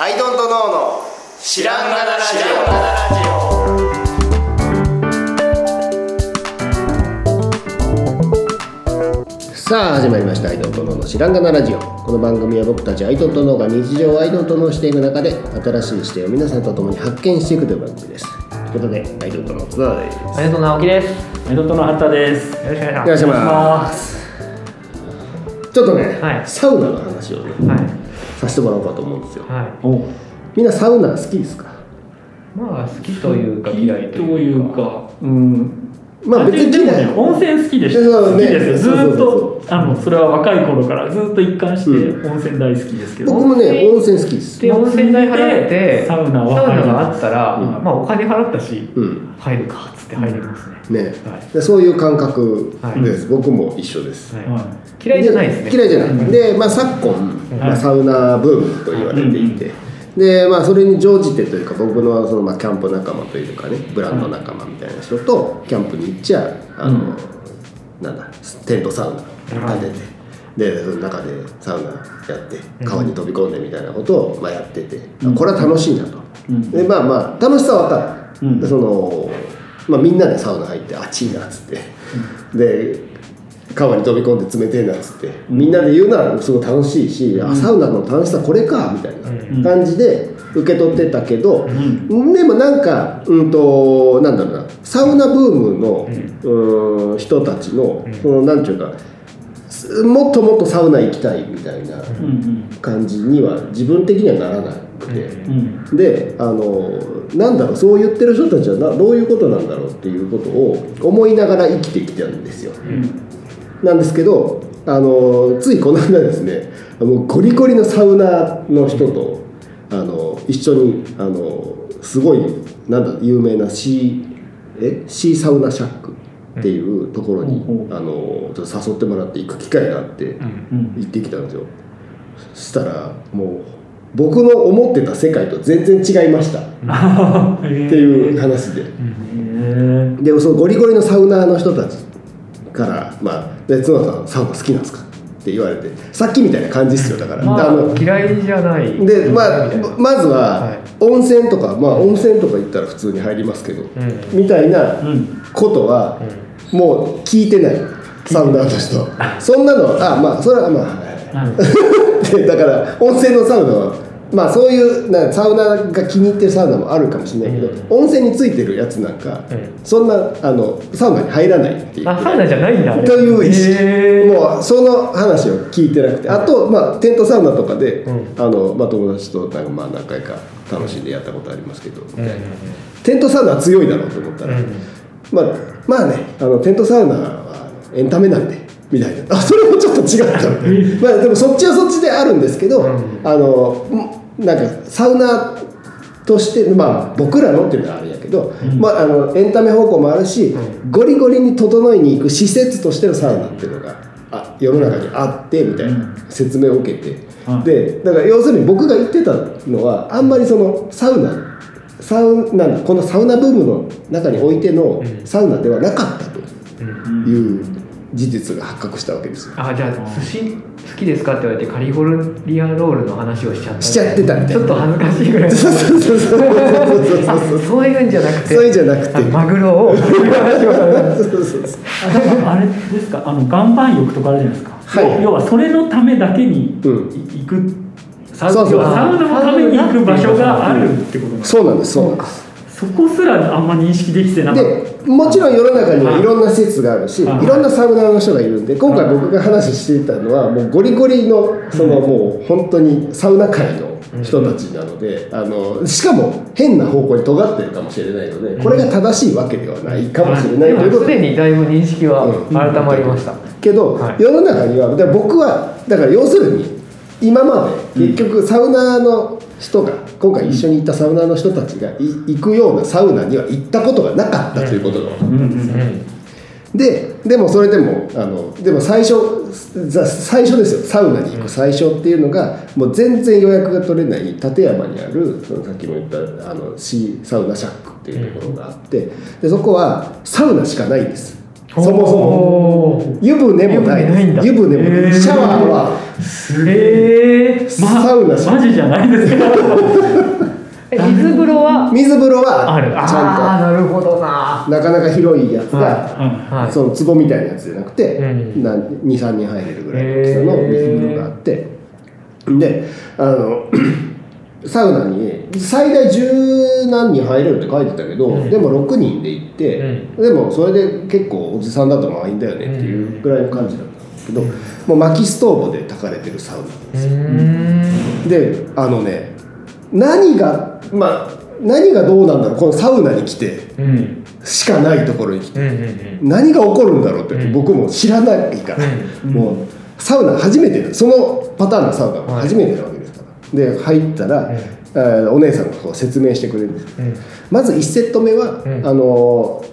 アイドントノーの知らんがなラジオ。さあ始まりました「アイドントノーの知らんがなラジオ」この番組は僕たちアイドントノーが日常をアイドントノーしていく中で新しい視点を皆さんと共に発見していくという番組です。ということでアイドントノー津田です。ありがとう直樹です。よ江戸との畑です。ろしくお願いします。お願いします。ちょっとね、はい。サウナの話をね。はいさせてもらおうかと思うんですよはい。お、みんなサウナ好きですか？まあ好きというか嫌いとというか。いうか、うん。まあ別にでもね、温泉好きでしそうね好きですよ。ずーっとあのそれは若い頃からずっと一貫して温泉大好きですけど。僕もね温泉好きです。で温泉代払ってサウナはサウナがあったら、うん。まあお金払ったし、うん。入るかっつって入れますね。ね、はい。でそういう感覚はい。です、僕も一緒です、はい。は嫌いじゃないですね。嫌いじゃない、うん。で、まあ、昨今、まあ、サウナブームと言われていて、でまあそれに乗じてというか僕のその、まあ、キャンプ仲間というかねブランド仲間みたいな人とキャンプに行っちゃあの、うん。なんだテントサウナ立てて、でその中でサウナやって川に飛び込んでみたいなことを、まあ、やってて、うん。これは楽しいなと、うん。でまあまあ楽しさは分かる、うん。でその、まあ、みんなでサウナ入って暑いなっつって、で川に飛び込んで冷てえなっつって、みんなで言うのはすごい楽しいし、あサウナの楽しさこれかみたいな感じで受け取ってたけど、ん。でもなんかうんとなんだろうなサウナブームの、うーん人たちの、そのなんていうかすもっともっとサウナ行きたいみたいなうん。うん感じには自分的にはならなくて。うん。であのなんだろうそう言ってる人たちはなどういうことなんだろうっていうことを思いながら生きてきてるんですよ。なんですけどあのついこの間ですねもうゴリゴリのサウナの人とあの一緒にあのすごいなんだ有名なシーえ？シーサウナシャックっていうところに、うん。あのちょっと誘ってもらって行く機会があって。うん。行ってきたんですよ。そしたらもう僕の思ってた世界と全然違いました。っっていう話で、へでそのゴリゴリのサウナーの人たちから「まあ、で角田さんサウナ好きなんですか?」って言われてさっきみたいな感じっすよだから、まであのあ嫌いじゃない。でまあまずははい。温泉とかまあ温泉とか行ったら普通に入りますけど、うん。みたいなうん。ことはもう聞いてないサウナーの人。そんなのあまあそれはまあ はいだから温泉のサウナはまあそういうなサウナが気に入ってるサウナもあるかもしれないけど、温泉についてるやつなんか、うん。そんなあのサウナに入らないっていう。あサウナじゃないんだ。という意識、へー。もうその話を聞いてなくてあと、まあ、テントサウナとかで、うん。あのまあ、友達となんかまあ何回か楽しんでやったことありますけど、うんうんテントサウナは強いだろうと思ったら、うんまあまあねあのテントサウナはエンタメなんでみたいな。あそれもちょっと違った。まあでもそっちはそっちであるんですけど、うん。あのんなんかサウナとしてまあ僕らのっていうのはあれやけど、まあ、あのエンタメ方向もあるし、ゴリゴリに整いに行く施設としてのサウナっていうのがあ世の中にあってみたいな説明を受けて、うん。でだから要するに僕が言ってたのはあんまりそのサウナサウなんだこのサウナブームの中においてのサウナではなかったという事実が発覚したわけですよ。あじゃあ寿司好きですか？って言われてカリフォルニアロールの話をしちゃったしちゃってたみたいな。ちょっと恥ずかしいぐらい。そうそうそうそうそうそうあそういうんじゃなくてそういうんじゃなくてあマグロをそうそうそうあれですかあの岩盤浴とかあるじゃないですか、はい要はそれのためだけにうん行く、うそう要はサウナのために行く場所があるってことなんですそうなんですそうなんですそこすらあんま認識できてなかった。でもちろん世の中にはいろんな施設があるしいはい。ろんなサウナーの人がいるんで今回僕が話していたのはもうゴリゴリのそのもう本当にサウナ界の人たちなのであのしかも変な方向に尖ってるかもしれないのでこれが正しいわけではないかもしれないということすでにだいぶ認識はうん。改まりました、けど、はい。世の中にはで僕はだから要するに今まで結局サウナーの人が今回一緒に行ったサウナーの人たちがい行くようなサウナには行ったことがなかったということが分かるうんうんうん。ででもそれでもあのでも最初ざ最初ですよ。サウナに行く最初っていうのがもう全然予約が取れない立山にあるそのさっきも言ったあのシーサウナシャックっていうところがあってでそこはサウナしかないんですそもそも。湯船もない湯船ないんだ湯船もない。シャワーは。すげえ、ま、サウナ。マジじゃないです水風呂は？水風呂はある。ちああゃなるほどな。んとなかなか広いやつが、はい。はい。その壺みたいなやつじゃなくて、うん。な23人入れるぐらいの大きさの水風呂があって。であのサウナに最大十何人入れるって書いてたけど、うん。でも6人で行って、でもそれで結構おじさんだとまあいいんだよねっていうぐらいの感じだったんですけど、もう薪ストーブで炊かれてるサウナなんですよ。であのね何がまあ何がどうなんだろうこのサウナに来てうん。しかないところに来てうんうんうん。何が起こるんだろうってうん。僕も知らないから、うん。もうサウナ初めてそのパターンのサウナが初めてなわけで入ったら、うんえーお姉さんがこう説明してくれるんです。うんまず1セット目は、うんあの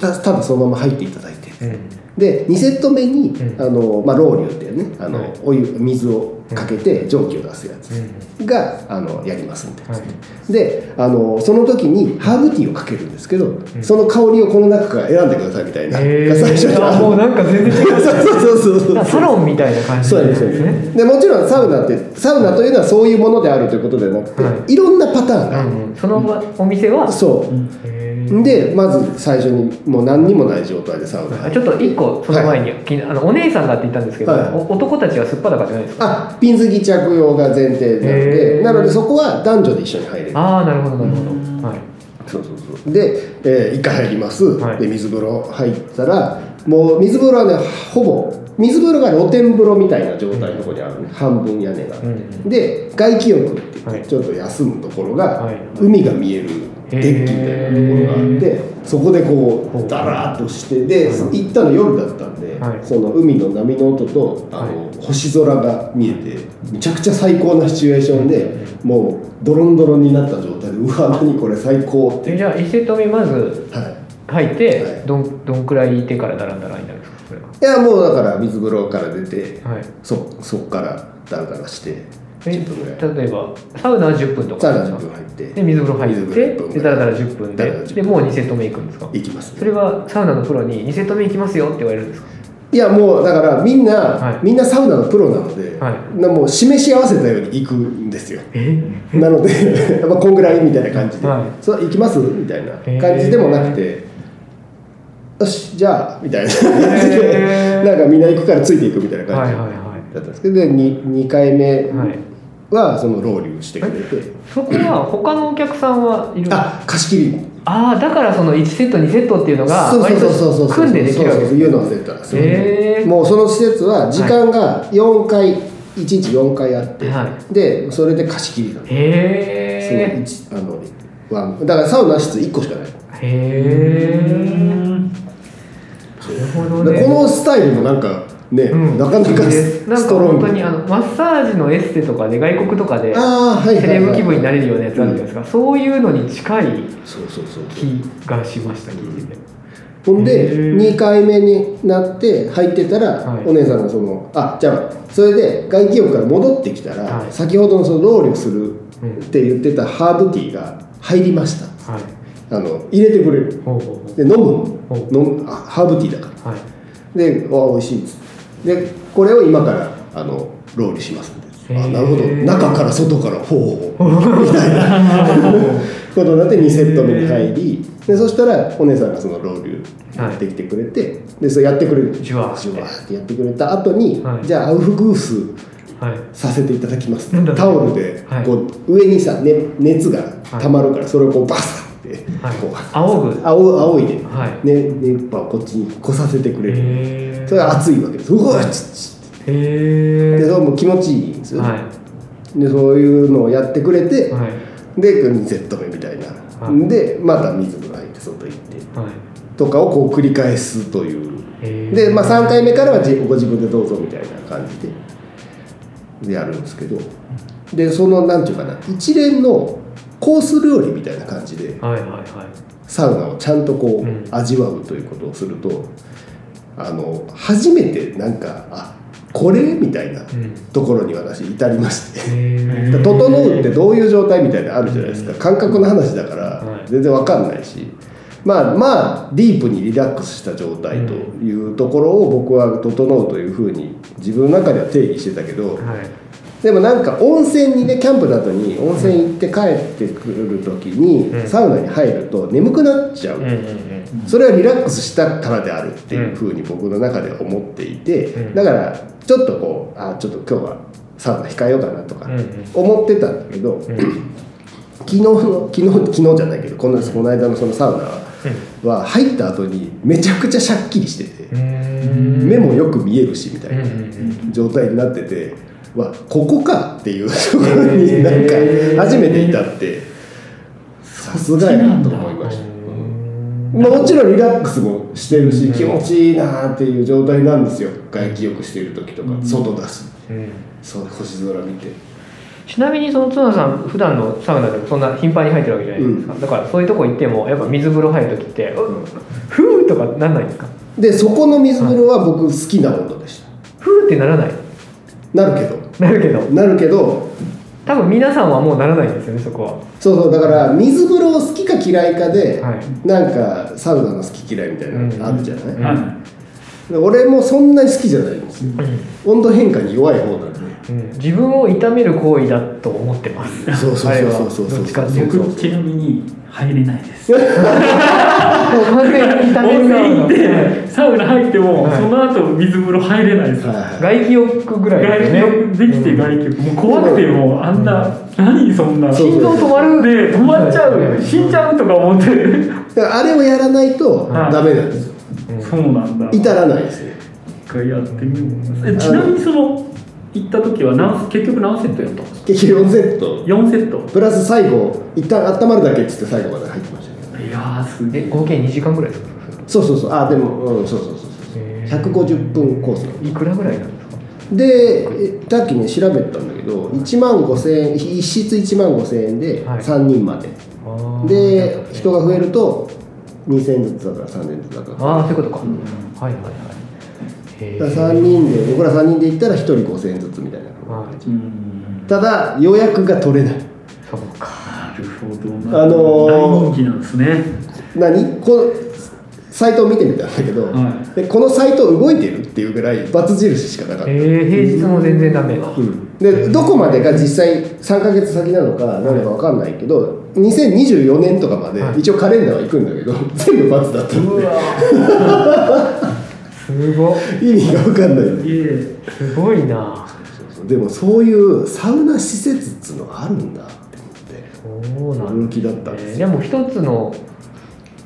たただそのまま入っていただいて、うんで2セット目に、うん。あのまあ、ロウリュっていうねあの、はい。お湯水をかけて蒸気を出すやつうん。が、あのやりますんで、はい。であのその時にハーブティーをかけるんですけど、ん。その香りをこの中から選んでくださいみたいな、へが最初にもうなんか全然違う。そうそうそうそうサロンみたいな感じそうですね。でもちろんサウナってサウナというのはそういうものであるということではなくて、、はい。ろんなパターンがうんうん。そのお店はそう。へーでまず最初にもう何にもない状態でサウナあちょっと一個その前に、きあのお姉さんがって言ったんですけど、はい。お男たちはすっぱだかじゃないですか。あピンズギ着用が前提なのでなのでそこは男女で一緒に入れる。ああなるほどなるほど、はい。そうそうそう。で、えー一回入ります、はい。で水風呂入ったらもう水風呂はねほぼ水風呂が露天風呂みたいな状態のところにあるね、半分屋根が、うんで外気浴ってちょっと休むところが、はい。海が見えるデッキみたいなところがあってそこでこほう。うダラーっとしてで、はい。行ったの夜だったんで、はい。その海の波の音とあの、はい。星空が見えてめちゃくちゃ最高なシチュエーションで、もうドロンドロンになった状態でうわ何これ最高って。えじゃあ1セット目まずはい。入って、はい。どんどんくらいいてからダラダラになるんですかこれはいやもうだから水風呂から出て、はい。そそこからダラダラしてえ10分ぐらい。例えばサウナは10分とかサウナ10分入ってで水風呂入って。1分でダラダラ10分ダラダラ10分。ででもう2セット目行くんですか？行きます。それはサウナのプロに2セット目行きますよって言われるんですか？いやもうだからみんな、はい。みんなサウナのプロなので、はなもう示し合わせたように行くんですよ。え？なので まあこんぐらいみたいな感じで「はい。そう行きます?」みたいな感じでもなくて「よしじゃあ」みたいな。感じでなんかみんな行くからついていくみたいな感じだったんですけどで 2, 2回目はいはそのロウリュしてくれてそこは他のお客さんはいるあ貸し切り。ああだからその1セット2セットっていうのがそうそうそうそうそう。組んでできるわけですそうそういうのは絶対へー。もうその施設は時間が4回、1日4回あって、はでそれで貸し切りなの、へえその一あのワンだからサウナ室1個しかない。へえなるほどね。でこのスタイルもなんかね、うん。なかなかなんか本当にあのマッサージのエステとかで外国とかでセレブ気分になれるようなやつあるじゃないですか、そういうのに近いそうそうそう気がしました聞いてて。ほんでへー。2回目になって入ってたら、はい。お姉さんがそのあじゃあそれで外気浴から戻ってきたら、はい。先ほどのそのロウリュするうん。って言ってたハーブティーが入りました。はい。あの入れてくれる。で飲む。ほう。飲む。あハーブティーだから。はい。で「あ美味しい」っつってでこれを今からあのロウリュしますんで。あなるほど。中から外からほう みたいなことになって2セット目に入りでそしたらお姉さんがそのロウリュやってきてくれて、でそれやってくれる。ジュワーって。ジュワーってやってくれた後に、はい。じゃあアウフグースはい。させていただきます。なんだろう。タオルではい。こう上にさ、ね、熱がたまるからそれをこうバサッてはい。こう仰ぐ。青青いで、はい。ね、熱波をこっちに来させてくれる。へそれが熱いわけです。うわっつって。えでそれも気持ちいいんですよ、はでそういうのをやってくれて、いはい。で2セット目みたいな、はい。でまた水風呂入って外行って。はい。とかをこう繰り返すという。で、まあ、3回目からはじご自分でどうぞみたいな感じで。でやるんですけど。でそのなんていうかな。一連のコース料理みたいな感じで。はいはいはい。サウナをちゃんとこう、うん。味わうということをするとあの初めてなんかあこれ？みたいなうん。ところに私至りまして。整うってどういう状態みたいなのあるじゃないですか。感覚の話だからはい。全然わかんないし。まあまあディープにリラックスした状態というところを僕は整うというふうに自分の中では定義してたけど、はい。でもなんか温泉にねキャンプの後に温泉行って帰ってくる時にうん。サウナに入ると眠くなっちゃう、それはリラックスしたからであるっていうふうに僕の中では思っていて、うん。だからちょっとこうあちょっと今日はサウナ控えようかなとか思ってたんだけど、昨日の昨日昨日じゃないけどこのこの間のそのサウナは入った後にめちゃくちゃシャッキリしてて、うん。目もよく見えるしみたいな状態になってて、わここかっていうところになんか初めて至ってさすがやなと思もちろんリラックスもしてるしうん。気持ちいいなっていう状態なんですよ。外気浴してる時とかうん。外だしうん。そう星空見て。ちなみにその角田さん普段のサウナでもそんな頻繁に入ってるわけじゃないですか、だからそういうとこ行ってもやっぱ水風呂入る時って「うふー」とかなんないですか？でそこの水風呂は僕好きな温度でしふーってならない？たなるけど。なるけど。なるけど多分皆さんはもうならないんですよねそこは。そうそうだから水風呂好きか嫌いかで、はい。なんかサウナの好き嫌いみたいなのあるじゃない、うん。はいで俺もそんなに好きじゃないんですよ。温度変化に弱い方なんで。うん。自分を痛める行為だと思ってます。そうそうあれはそうそう。そうどっちかっていうと。僕ちなみに入れないです。完全に痛める温泉行ってサウナ入っても、はい。その後水風呂入れないです、外気浴ぐらい外気ですよね浴できて外気浴、もう怖くてもあんな、何そんな。心臓止まる。で止まっちゃうよ死んじゃうとか思って。だからあれをやらないとはい。ダメなんですよ。そうなんだ。至らないですね一回やってみよう。えちなみにその行った時は何結局何セットやったんですか？結局4セット。4セット。プラス最後一旦温まるだけっつって最後まで入ってましたすげえ。え合計2時間ぐらいですか？そうそうそう。あでも、うん、そうそうそう。そうへー150分コースいくらぐらいなんですか？でえさっきね調べたんだけど1万5000円一室1万5000円ではい。3人まで、あーで人が増えると2000円ずつだから3000円ずつだから。ああそういうことか、はいはいはい。へだから3人で僕ら3人で行ったら1人5000円ずつみたいな。はい。うん。ただ予約が取れない。そうか。なるほどな。あのー大人気なんですね何？このサイトを見てみたんだけど、はでこのサイト動いてるっていうぐらいバツ印しかなかった、えー、平日も全然ダメうん。でどこまでが実際3ヶ月先なのかなのか分かんないけど2024年とかまではい。一応カレンダーは行くんだけど 全部バツだったんで。うわ すごい意味が分かんない。すごいな。でもそういうサウナ施設っつうのあるんだって思って。そうなん驚きだったんですえーでも一つの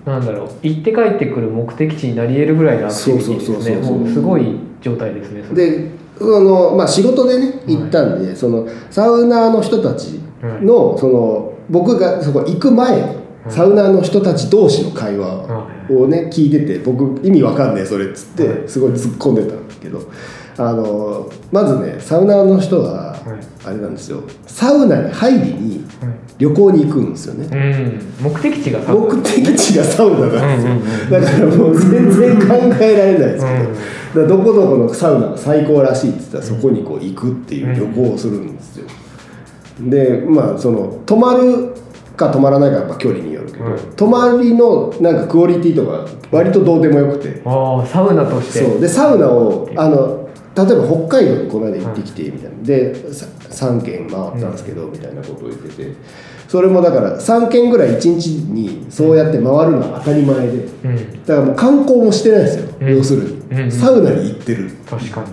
なんだろう行って帰ってくる目的地になり得るぐらいのアクティビティですね。そうすごい状態ですねであの、まあ、仕事でね行ったんで、そのサウナーの人たちの,、その僕がそこ行く前にサウナーの人たち同士の会話をね聞いてて僕意味わかんねえそれっつっはい。てすごい突っ込んでたんだけどあのまずねサウナーの人ははいあれなんですよ。サウナに入りにはい旅行に行くんですよね。うん。目的地が多分目的地がサウナなんですよ、うんうんうんだからもう全然考えられないですけど、だからどこどこのサウナが最高らしいって言ったらそこにこう行くっていう旅行をするんですよ、でまあその泊まるか泊まらないかやっぱ距離によるけど、うん。泊まりのなんかクオリティとか割とどうでもよくて、ああサウナとして。そう。でサウナをあの例えば北海道にこの間行ってきてみたいな、でさ3軒回ったんですけど、みたいなことを言ってて。それもだから3軒ぐらい1日にそうやって回るのは当たり前で。うん。だからもう観光もしてないですよ、うん。要するに、うんうん。サウナに行ってる。確かに。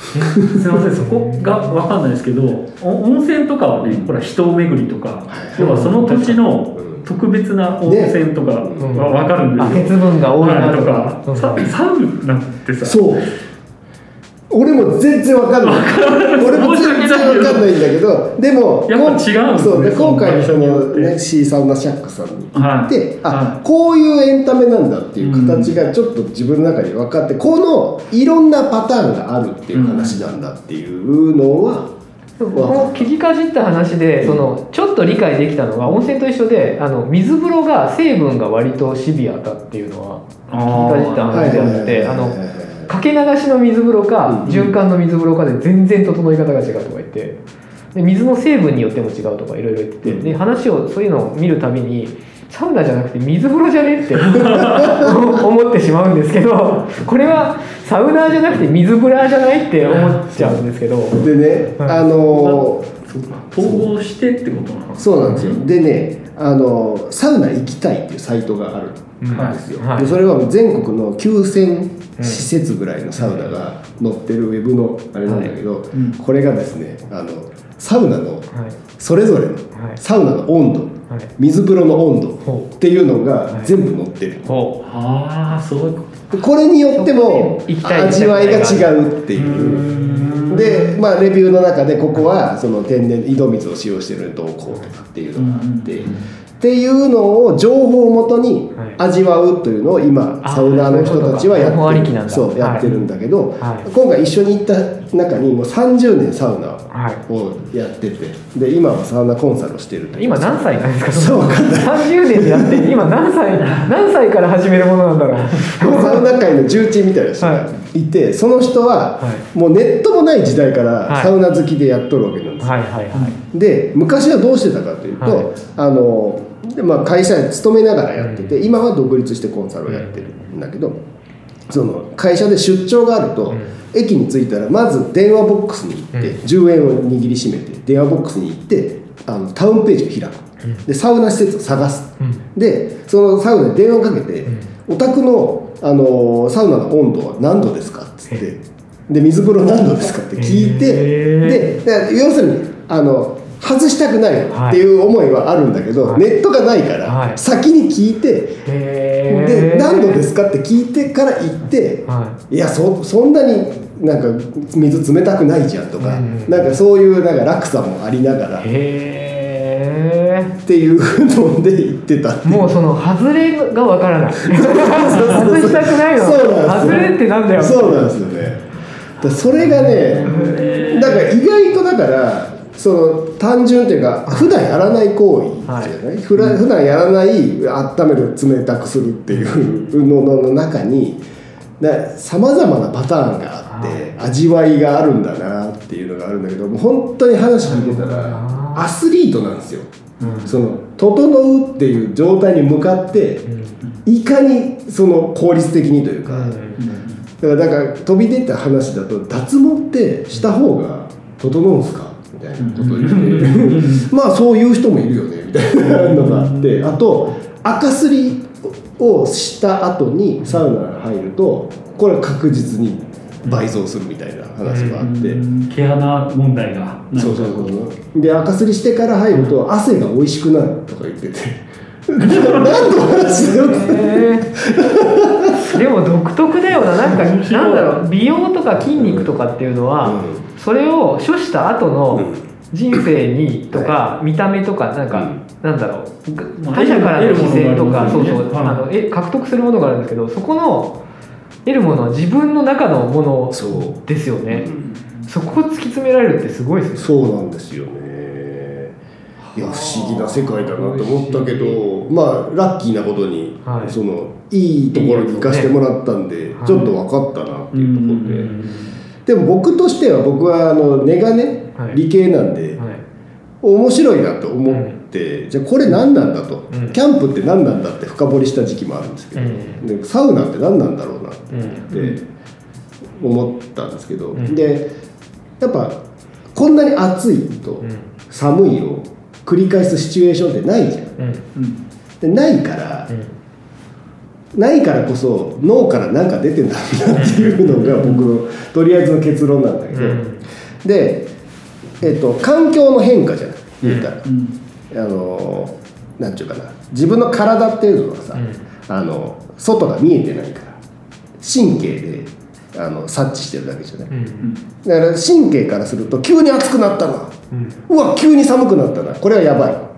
すみませんそこが分かんないですけどお温泉とかはねほら人巡りとか要はその土地のうん。特別な温泉とかはうん。分かるんですよ、あ鉄分が多いなはい。ととかかさサウナってさそう俺も全然わかんない。俺も全然わかんないんだけどでもやっぱ違うんですね。そうで今回そのねシーサウナシャックさんに行って、はい。あ、はい。こういうエンタメなんだっていう形がちょっと自分の中に分かって、このいろんなパターンがあるっていう話なんだっていうのは、この聞きかじった話でそのちょっと理解できたのが温泉と一緒であの水風呂が成分が割とシビアだっていうのは聞きかじった話であってあのかけ流しの水風呂かうん。循環の水風呂かで全然整い方が違うとか言ってで水の成分によっても違うとかいろいろ言っててで話をそういうのを見るたびにサウナじゃなくて水風呂じゃねって。思ってしまうんですけどこれはサウナーじゃなくて水風呂じゃないって思っちゃうんですけど。でね、はい。あのそうか。統合してってことなのそうなんですよ。でねあのサウナ行きたいっていうサイトがあるんですよ、はい。でそれは全国の9000施設ぐらいのサウナが載ってるウェブのあれなんだけど、ん。これがですねあのサウナのはいそれぞれサウナの温度、はい。水風呂の温度ほっていうのが全部載ってる、ほああそういうこれによっても味わいが違うっていう。でまあレビューの中でここはその天然井戸水を使用してるのどうこうとかっていうのがあって、っていうのを情報をもとにはい。味わうというのを今あサウナーの人たちはやってる。そうやってるんだけど、はい。今回一緒に行った中にもう30年サウナはい。をやっててで今はサウナコンサルをしてる今何歳なんですか？そうわかんない。30年でやって今何歳？何歳から始めるものなんだろう？サウナ界の重鎮みたいな人がい。て、その人ははもうネットもない時代からはい。サウナ好きでやっとるわけなんですよ、はいはいはい。で昔はどうしてたかというと、はい。あのでまあ、会社に勤めながらやってて、今は独立してコンサルをやってるんだけど、その会社で出張があると、うん。駅に着いたらまず電話ボックスに行って、うん。10円を握りしめて電話ボックスに行ってあのタウンページを開く、でサウナ施設を探す、うん。でそのサウナに電話をかけて「お宅の、あのサウナの温度は何度ですか?」っつってで水風呂何度ですかって聞いてで要するにあの外したくないっていう思いはあるんだけど、はい。ネットがないから、はい。先に聞いてへでー何度ですかって聞いてから行って、はい。やそそんなになんか水冷たくないじゃんとか、うん。なんかそういうなんか落差もありながらっへていうので行ってた。もうその外れがわからない。外したくないの。外れってなんだよ。そうなんですよね。それがねだから意外とだからその単純というか普段やらない行為じゃない、普段普段やらない温める冷たくするっていうのの中にさまざまなパターンがあって、味わいがあるんだなっていうのがあるんだけどもう本当に話聞いてたらアスリートなんですよ。その整うっていう状態に向かっていかにその効率的にというか、だからだから飛び出た話だと脱毛ってした方が整うんすか？みたいなことを言って まあそういう人もいるよねみたいなのがあってあと赤すりをした後にサウナに入るとこれは確実に倍増するみたいな話があって。毛穴問題がそうそうそうそう。で赤すりしてから入ると汗が美味しくなるとか言ってて。何の話だよでも独特だよな。なんかなんだろう。美容とか筋肉とかっていうのは、それを処した後の人生にとか見た目とかなんか、なんだろう。まあ他者からの視線とか、そうそう、あのえ獲得するものがあるんですけどそこの得るものは自分の中のものそう。ですよね、そこを突き詰められるってすごいですね。そうなんですよね。いや不思議な世界だなと思ったけどまあラッキーなことに、はい。そのいいところに行かせてもらったんで、はい。ちょっと分かったなっていうところで、うんでも僕としては僕はあの根がね、はい。理系なんで、はい。面白いなと思って、じゃあこれ何なんだと、うん。キャンプって何なんだって深掘りした時期もあるんですけど、うん。でサウナって何なんだろうなっうん。て思ったんですけど、ん。でやっぱこんなに暑いとうん。寒いを繰り返すシチュエーションってないじゃん。うん。うん。でないから、ないからこそ脳から何か出てんだろうなっていうのが僕のとりあえずの結論なんだけど、うん。で、えっと環境の変化じゃない言ったら、うん。あのなんていうかな。自分の体っていうのはさ、うん。あの外が見えてないから。神経であの察知してるだけじゃない、うん。だから神経からすると急に暑くなったな。うん。うわ急に寒くなったな。これはやばい。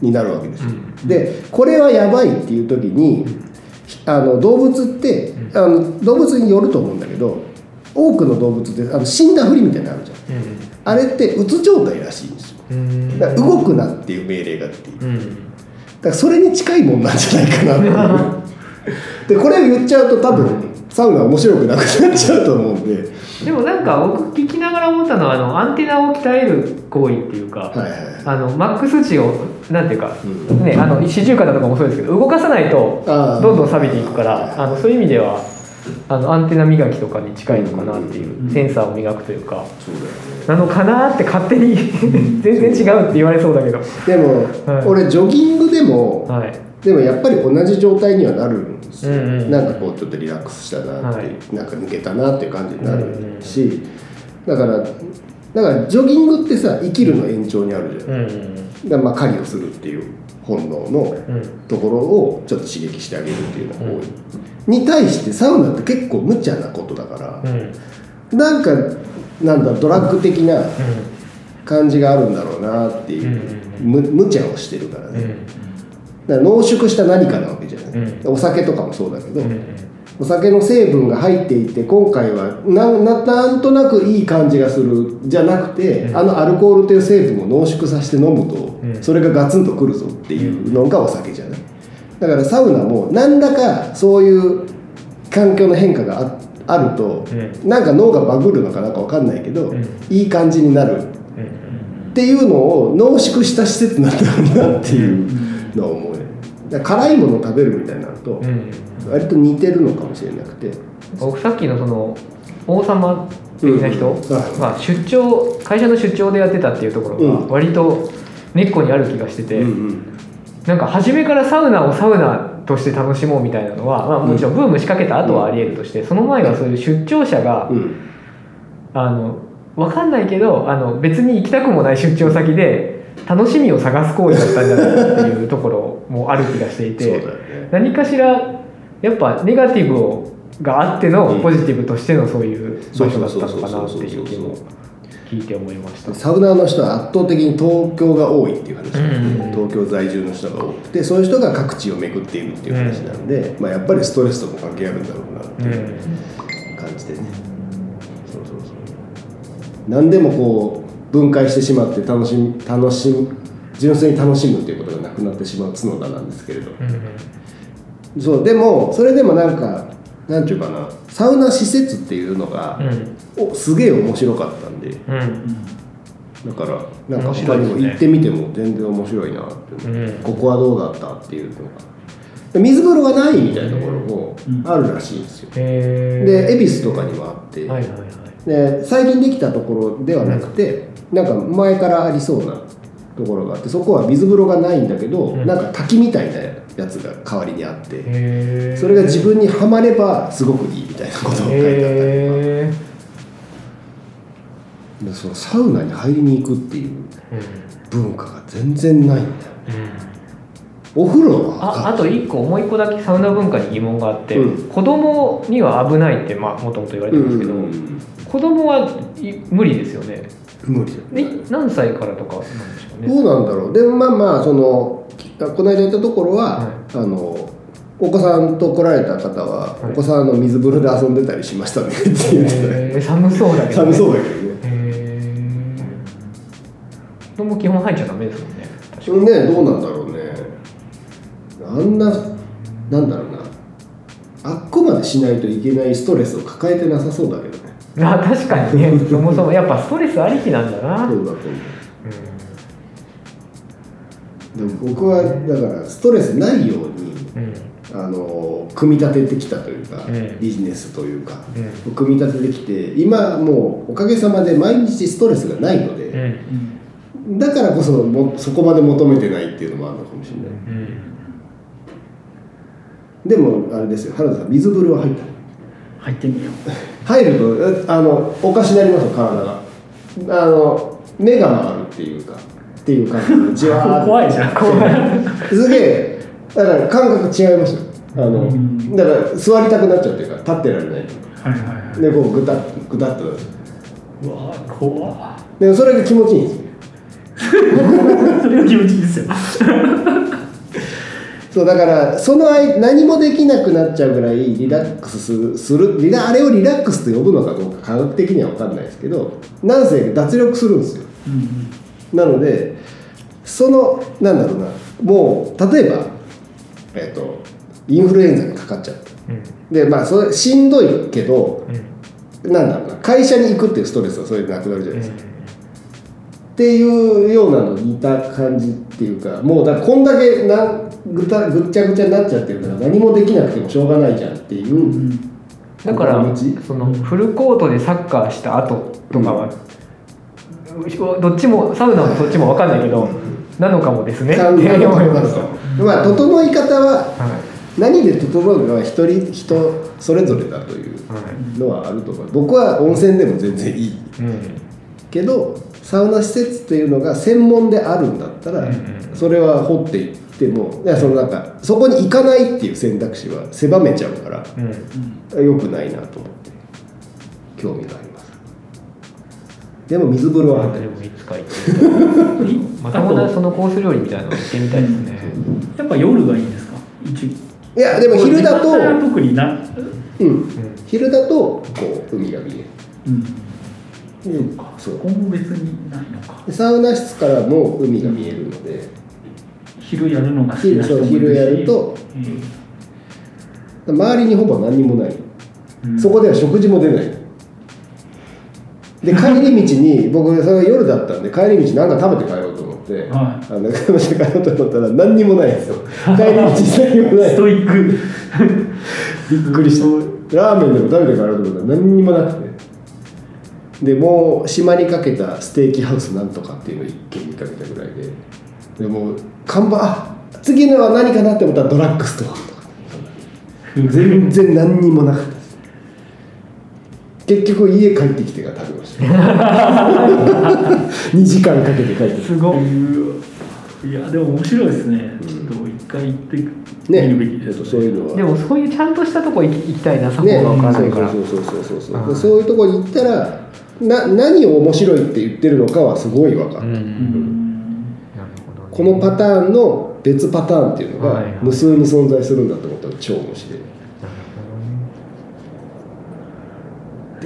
になるわけですよ、でこれはやばいっていう時にあの動物ってあの動物によると思うんだけど多くの動物ってあの死んだふりみたいなのあるじゃん。あれってうつ状態らしいんですよ。うん。だから動くなっていう命令があって。うん。からそれに近いもんなんじゃないかな でこれを言っちゃうと多分サウナ面白くなくなっちゃうと思うんででもなんか僕聞きながら思ったのはあのアンテナを鍛える行為っていうか、はいはいはい。あのマックス値をなんていうか、うん。ねあの四十肩とかもそうですけど動かさないとどんどん錆びていくからあのそういう意味ではあのアンテナ磨きとかに近いのかなっていう、うん。センサーを磨くというかそうなのかなって勝手に 全然違うって言われそうだけど。でも、はい。俺ジョギングでもはいでもやっぱり同じ状態にはなるんですよ、うんうん。なんかこうちょっとリラックスしたなって、はい。なんか抜けたなっていう感じになるうんうん。し、だからだからジョギングってさ生きるの延長にあるじゃん、うんうんだまあ狩りをするっていう本能のうんところをちょっと刺激してあげるっていうのが多い、に対してサウナって結構無茶なことだからう、ん。なんかなんだドラッグ的なう感じがあるんだろうなっていう、うんむ無茶をしてるからね、んうんだから濃縮した何かなわけじゃない、うお酒とかもそうだけど、うんお酒の成分が入っていて今回はなんななんとなくいい感じがするじゃなくて、うん。あのアルコールという成分を濃縮させて飲むと、うん。それがガツンとくるぞっていうのがお酒じゃない。だからサウナも何らかそういう環境の変化がああると、うなんか脳がバグるのかなんか分かんないけど、うん。いい感じになる。うん。っていうのを濃縮した施設なんだろうなっていうのを思う辛いものを食べるみたいになると、割と似てるのかもしれなくて。僕さっきのその王様的な人うんはい。が出張会社の出張でやってたっていうところがうん。割と根っこにある気がしてて、うんうん。なんか初めからサウナをサウナとして楽しもうみたいなのは、まあ、もちろんブーム仕掛けた後はありえるとして、その前はそういう出張者が、うん。あの分かんないけどあの別に行きたくもない出張先で楽しみを探す行為だったんじゃないかっていうところもある気がしていてよね。何かしらやっぱネガティブをがあってのうん。ポジティブとしてのそういう場所だったのかなっていう気も聞いて思いました。サウナーの人は圧倒的に東京が多いっていう話なんで、うんうん。うん東京在住の人が多くてそういう人が各地を巡っているっていう話なんで、まあ、やっぱりストレスとも関係あるんだろうなってういうん。感じでね、そうそうそう。何でもこう分解してしまって楽しみ楽しむ純粋に楽しむっていうことがなくなってしまう角田なんですけれど。うんうん。そうでもそれでもなんかなんていうかなサウナ施設っていうのが、おすげえ面白かったんで。うん。うんだからなんか他にも行ってみても全然面白いなって、うん。ここはどうだったっていうのが。水風呂がないみたいなところもあるらしいんですよ、で恵比寿とかにもあって、で最近できたところではなくて、なんか前からありそうなところがあってそこは水風呂がないんだけど、うん。なんか滝みたいなやつが代わりにあって、それが自分にはまればすごくいいみたいなことを書いてあったりとか。そのサウナに入りに行くっていう文化が全然ないんだよ。うん。お風呂はああと一個もう一個だけサウナ文化に疑問があって、うん。子供には危ないってまあもともと言われてますけど、うん子供はい無理ですよね無理だよえね何歳からとかなんでしょうね？どうなんだろう。でもまあまあそのこの間行ったところは、はい。あのお子さんと来られた方は、はい。お子さんの水風呂で遊んでたりしましたねって言って寒そうだけど、寒ね、そうだけどね。へえ子供基本入っちゃダメですもんね。確かねどうなんだろうね。あんななんだろうな。あっこまでしないといけないストレスを抱えてなさそうだけどあ確かにね。そもそもやっぱストレスありきなんだな、そうだと思う。でも僕はだからストレスないようにうん。うんあの組み立ててきたというか、うん。ビジネスというか、う組み立ててきて今もうおかげさまで毎日ストレスがないので、うん。だからこそもそこまで求めてないっていうのもあるのかもしれない。うん。でもあれですよ。原田さん水風呂は入った入ってみよう入るとえあのおかしになりますよ体が。あの目が回るっていうかっていう感じ。でじわーっと 怖いじゃん怖い。すげえだから感覚違いますよ。あの、うん。だから座りたくなっちゃうっていうか立ってられないはいはいはい。でこうグタッグタッと。うわ怖っ。で それが気持ちいいんですよ。それが気持ちいいですよそうだからその間何もできなくなっちゃうぐらいリラックスするリラあれをリラックスと呼ぶのかどうか科学的には分かんないですけどなんせ脱力するんですよ。うんなのでそのなんだろうなもう例えば、えっとインフルエンザにかかっちゃった。うん。でまあそれしんどいけどうん。なんだろうな会社に行くっていうストレスはそれでなくなるじゃないですか、うっていうようなの似た感じっていうかもうだこんだけなぐたぐっちゃぐちゃになっちゃってるから何もできなくてもしょうがないじゃんっていう、うん。んだからそのフルコートでサッカーした後とかは、どっちもサウナもそっちも分かんないけど、なのかもですね。まあ整い方はは何で整うのは一人人それぞれだというのはあると思う。僕は温泉でも全然いいうん。けどサウナ施設っていうのが専門であるんだったら、それは掘っていってもいやそのなんかそこに行かないっていう選択肢は狭めちゃうからうん。良くないなと思って興味があります。でも水風呂はあでもいつか行って またまたそのコース料理みたいなの行ってみたいですね。やっぱ夜がいいんですか？一いやでも昼だと、特になうん、うん。昼だとこう海が見えうんるそう。ここも別にないのか。でサウナ室からも海が見えるので。昼やるのが好き昼な人そう昼もいるし。やると。周りにほぼ何にもない、うん。そこでは食事も出ない。で 帰り道に僕それが夜だったんで帰り道なんか食べて帰ろうと思って、はあの食べて帰ろうと思ったら何にもないんですよ。帰り道何にもない。ストイック。びっくりした。ラーメンでも食べて帰ろうと思ったら何にもなくてでもう閉まりかけたステーキハウスなんとかっていうのを一軒見かけたぐらいででもう看板あ次のは何かなって思ったらドラッグストアとか。全然何にもなかったです。結局家帰ってきてから食べました。2時間かけて帰ってきすごい。いやでも面白いですね。ちょっと一回行ってね。るべきですちょっとそういうのは。でもそういうちゃんとしたとこ行き行きたいな、サポね、が分からないから。そうそうそうそうそうはいでそういうところに行ったらな何を面白いって言ってるのかはすごい分かる、うん。うん。なるほどねこのパターンの別パターンっていうのが無数に存在するんだと思ったら超面白い。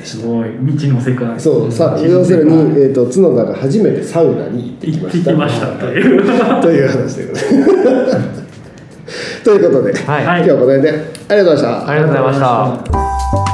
すごい。未知の世界。そうさ未知の要するに、えー、と角田が初めてサウナに行ってき行っました。てきましたという。という話でございますということで、はい。はい。今日はこの辺でありがとうございました。ありがとうございました。